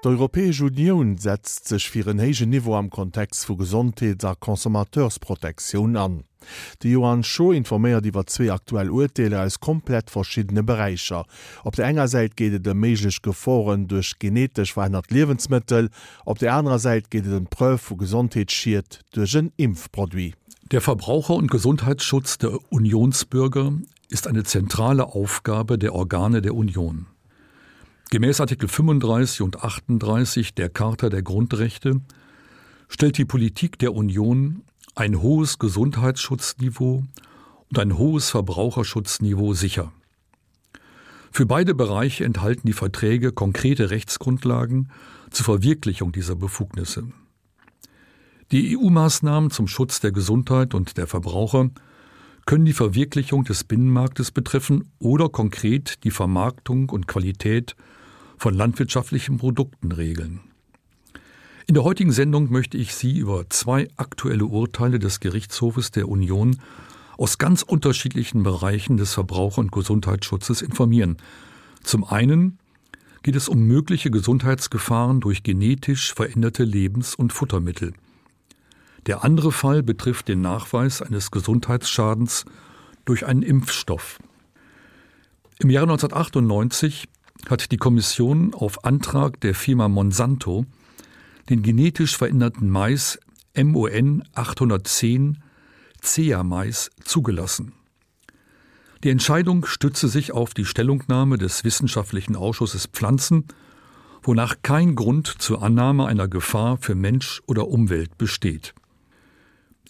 D'Europäesch Union setzt sech fir een hége Niveau am Kontext vu Gesontheet a Konsumateursprotektion an. Die Johann Scho informéiert iwwer zwee aktuell Urteile als komplett verschiedene Bereicher. Op der enger Seite geht de meiglech Geforen durch genetisch verändert Lebensmittel, op der anderen Seite geht den Prüf vu Gesontheet schiiert durch een Impfproduit. Der Verbraucher- und Gesundheitsschutz der Unionsbürger ist eine zentrale Aufgabe der Organe der Union. Gemäß Artikel 35 und 38 der Charta der Grundrechte stellt die Politik der Union ein hohes Gesundheitsschutzniveau und ein hohes Verbraucherschutzniveau sicher. Für beide Bereiche enthalten die Verträge konkrete Rechtsgrundlagen zur Verwirklichung dieser Befugnisse. Die EU-Maßnahmen zum Schutz der Gesundheit und der Verbraucher können die Verwirklichung des Binnenmarktes betreffen oder konkret die Vermarktung und Qualität von landwirtschaftlichen Produkten regeln. In der heutigen Sendung möchte ich Sie über zwei aktuelle Urteile des Gerichtshofes der Union aus ganz unterschiedlichen Bereichen des Verbraucher- und Gesundheitsschutzes informieren. Zum einen geht es um mögliche Gesundheitsgefahren durch genetisch veränderte Lebens- und Futtermittel. Der andere Fall betrifft den Nachweis eines Gesundheitsschadens durch einen Impfstoff. Im Jahr 1998 hat die Kommission auf Antrag der Firma Monsanto den genetisch veränderten Mais MON 810 CEA Mais zugelassen. Die Entscheidung stütze sich auf die Stellungnahme des wissenschaftlichen Ausschusses Pflanzen, wonach kein Grund zur Annahme einer Gefahr für Mensch oder Umwelt besteht.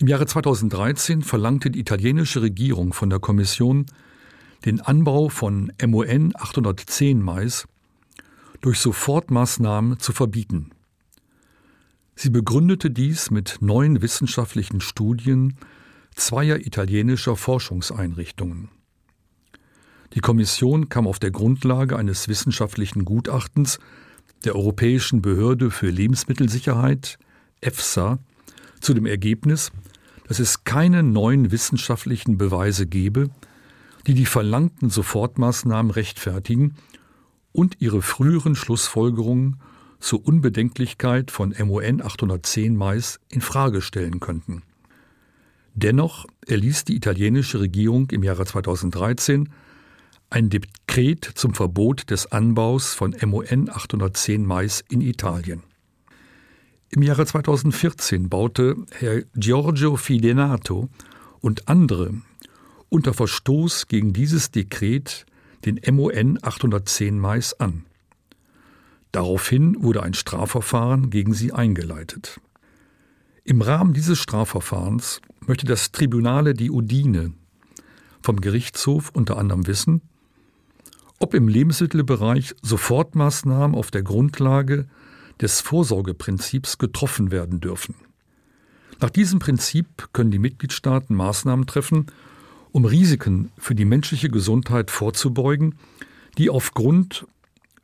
Im Jahre 2013 verlangte die italienische Regierung von der Kommission, den Anbau von MON 810 Mais durch Sofortmaßnahmen zu verbieten. Sie begründete dies mit neuen wissenschaftlichen Studien zweier italienischer Forschungseinrichtungen. Die Kommission kam auf der Grundlage eines wissenschaftlichen Gutachtens der Europäischen Behörde für Lebensmittelsicherheit EFSA zu dem Ergebnis, dass es keine neuen wissenschaftlichen Beweise gebe, die die verlangten Sofortmaßnahmen rechtfertigen und ihre früheren Schlussfolgerungen zur Unbedenklichkeit von MON 810 Mais in Frage stellen könnten. Dennoch erließ die italienische Regierung im Jahre 2013 ein Dekret zum Verbot des Anbaus von MON 810 Mais in Italien. Im Jahre 2014 baute Herr Giorgio Fidenato und andere unter Verstoß gegen dieses Dekret den MON 810 Mais an. Daraufhin wurde ein Strafverfahren gegen sie eingeleitet. Im Rahmen dieses Strafverfahrens möchte das Tribunale die Udine vom Gerichtshof unter anderem wissen, ob im Lebensmittelbereich Sofortmaßnahmen auf der Grundlage des Vorsorgeprinzips getroffen werden dürfen. Nach diesem Prinzip können die Mitgliedstaaten Maßnahmen treffen, um Risiken für die menschliche Gesundheit vorzubeugen, die aufgrund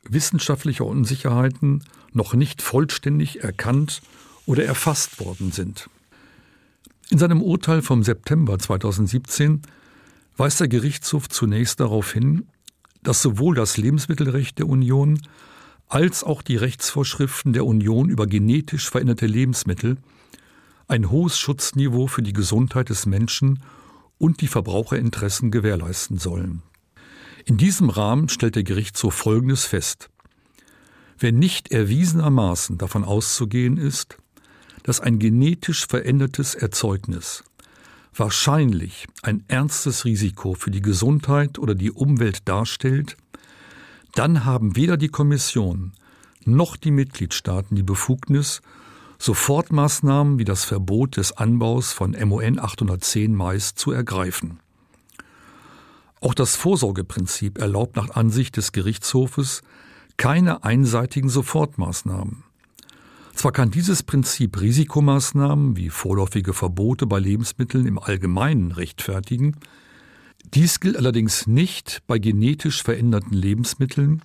wissenschaftlicher Unsicherheiten noch nicht vollständig erkannt oder erfasst worden sind. In seinem Urteil vom September 2017 weist der Gerichtshof zunächst darauf hin, dass sowohl das Lebensmittelrecht der Union als auch die Rechtsvorschriften der Union über genetisch veränderte Lebensmittel ein hohes Schutzniveau für die Gesundheit des Menschen und die Verbraucherinteressen gewährleisten sollen. In diesem Rahmen stellt der Gerichtshof Folgendes fest. Wenn nicht erwiesenermaßen davon auszugehen ist, dass ein genetisch verändertes Erzeugnis wahrscheinlich ein ernstes Risiko für die Gesundheit oder die Umwelt darstellt, dann haben weder die Kommission noch die Mitgliedstaaten die Befugnis, Sofortmaßnahmen wie das Verbot des Anbaus von MON 810 Mais zu ergreifen. Auch das Vorsorgeprinzip erlaubt nach Ansicht des Gerichtshofes keine einseitigen Sofortmaßnahmen. Zwar kann dieses Prinzip Risikomaßnahmen wie vorläufige Verbote bei Lebensmitteln im Allgemeinen rechtfertigen, dies gilt allerdings nicht bei genetisch veränderten Lebensmitteln,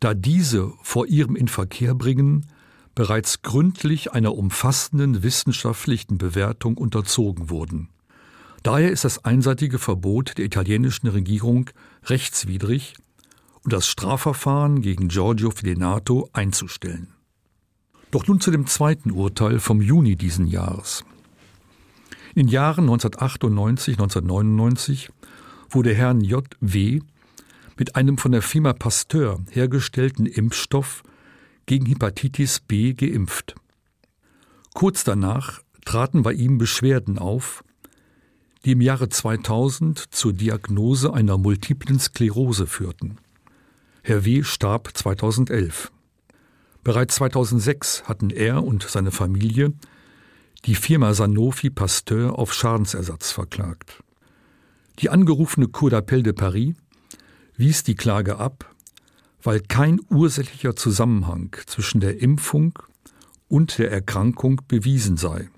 da diese vor ihrem Inverkehrbringen bereits gründlich einer umfassenden wissenschaftlichen Bewertung unterzogen wurden. Daher ist das einseitige Verbot der italienischen Regierung rechtswidrig und das Strafverfahren gegen Giorgio Fidenato einzustellen. Doch nun zu dem zweiten Urteil vom Juni diesen Jahres. In den Jahren 1998 1999 wurde Herrn J.W. mit einem von der Firma Pasteur hergestellten Impfstoff gegen Hepatitis B geimpft. Kurz danach traten bei ihm Beschwerden auf, die im Jahre 2000 zur Diagnose einer multiplen Sklerose führten. Herr W. starb 2011. Bereits 2006 hatten er und seine Familie die Firma Sanofi Pasteur auf Schadensersatz verklagt. Die angerufene Cour d'appel de Paris wies die Klage ab, weil kein ursächlicher Zusammenhang zwischen der Impfung und der Erkrankung bewiesen sei.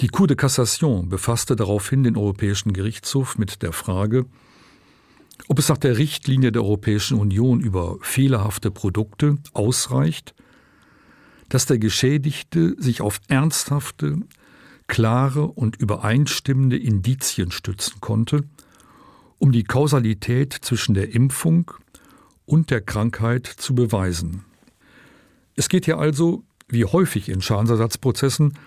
Die Cour de Cassation befasste daraufhin den Europäischen Gerichtshof mit der Frage, ob es nach der Richtlinie der Europäischen Union über fehlerhafte Produkte ausreicht, dass der Geschädigte sich auf ernsthafte, klare und übereinstimmende Indizien stützen konnte, um die Kausalität zwischen der Impfung und der Krankheit zu beweisen. Es geht hier also, wie häufig in Schadensersatzprozessen,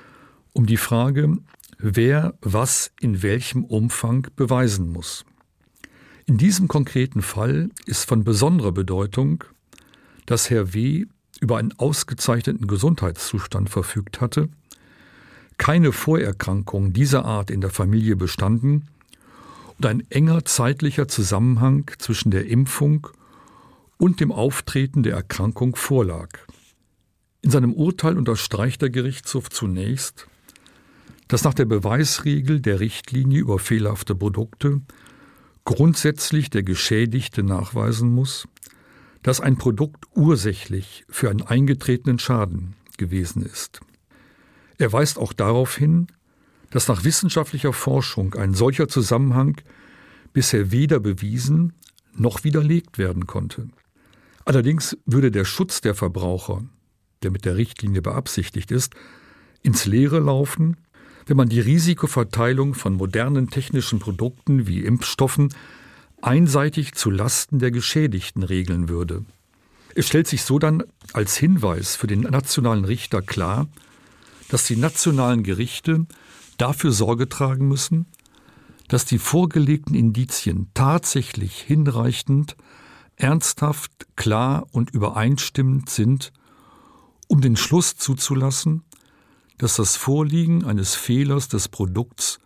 um die Frage, wer was in welchem Umfang beweisen muss. In diesem konkreten Fall ist von besonderer Bedeutung, dass Herr W. über einen ausgezeichneten Gesundheitszustand verfügt hatte, keine Vorerkrankung dieser Art in der Familie bestanden und ein enger zeitlicher Zusammenhang zwischen der Impfung und dem Auftreten der Erkrankung vorlag. In seinem Urteil unterstreicht der Gerichtshof zunächst, dass nach der Beweisregel der Richtlinie über fehlerhafte Produkte grundsätzlich der Geschädigte nachweisen muss, dass ein Produkt ursächlich für einen eingetretenen Schaden gewesen ist. Er weist auch darauf hin, dass nach wissenschaftlicher Forschung ein solcher Zusammenhang bisher weder bewiesen noch widerlegt werden konnte. Allerdings würde der Schutz der Verbraucher, der mit der Richtlinie beabsichtigt ist, ins Leere laufen, wenn man die Risikoverteilung von modernen technischen Produkten wie Impfstoffen einseitig zu Lasten der Geschädigten regeln würde. Es stellt sich so dann als Hinweis für den nationalen Richter klar, dass die nationalen Gerichte dafür Sorge tragen müssen, dass die vorgelegten Indizien tatsächlich hinreichend, ernsthaft, klar und übereinstimmend sind, um den Schluss zuzulassen, dass das Vorliegen eines Fehlers des Produkts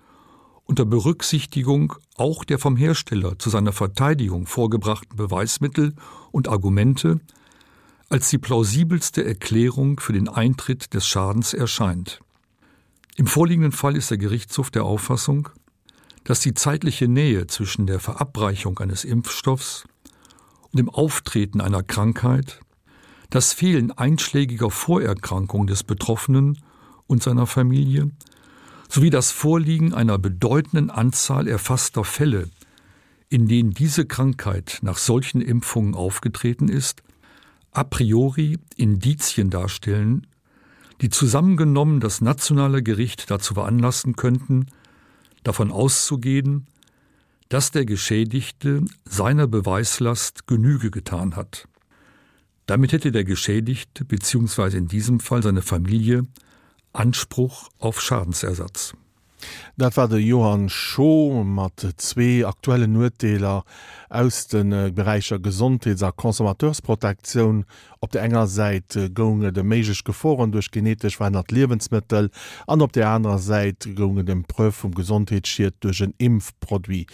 unter Berücksichtigung auch der vom Hersteller zu seiner Verteidigung vorgebrachten Beweismittel und Argumente als die plausibelste Erklärung für den Eintritt des Schadens erscheint. Im vorliegenden Fall ist der Gerichtshof der Auffassung, dass die zeitliche Nähe zwischen der Verabreichung eines Impfstoffs und dem Auftreten einer Krankheit, das Fehlen einschlägiger Vorerkrankung des Betroffenen und seiner Familie sowie das Vorliegen einer bedeutenden Anzahl erfasster Fälle, in denen diese Krankheit nach solchen Impfungen aufgetreten ist, a priori Indizien darstellen, die zusammengenommen das nationale Gericht dazu veranlassen könnten, davon auszugehen, dass der Geschädigte seiner Beweislast Genüge getan hat. Damit hätte der Geschädigte bzw. in diesem Fall seine Familie Anspruch auf Schadensersatz. Dat war de Johann Scho mat zwee aktuelle Nodeler aus den äh, Bereicher Gesontheetser Konsumateursprotektiun op der enger Seite gounge de meigich geforen duch genetisch weinert Lebensmittel, an op der anderen Seite goungen dem Prüf vum Gesontheetschiiert duch een Impfproduit,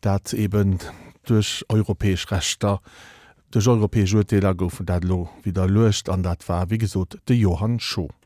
dat eben duch europäesch Rechter duch europäesch Urteler goufen dat lo wieder locht an dat war wie gesot de Johann Scho.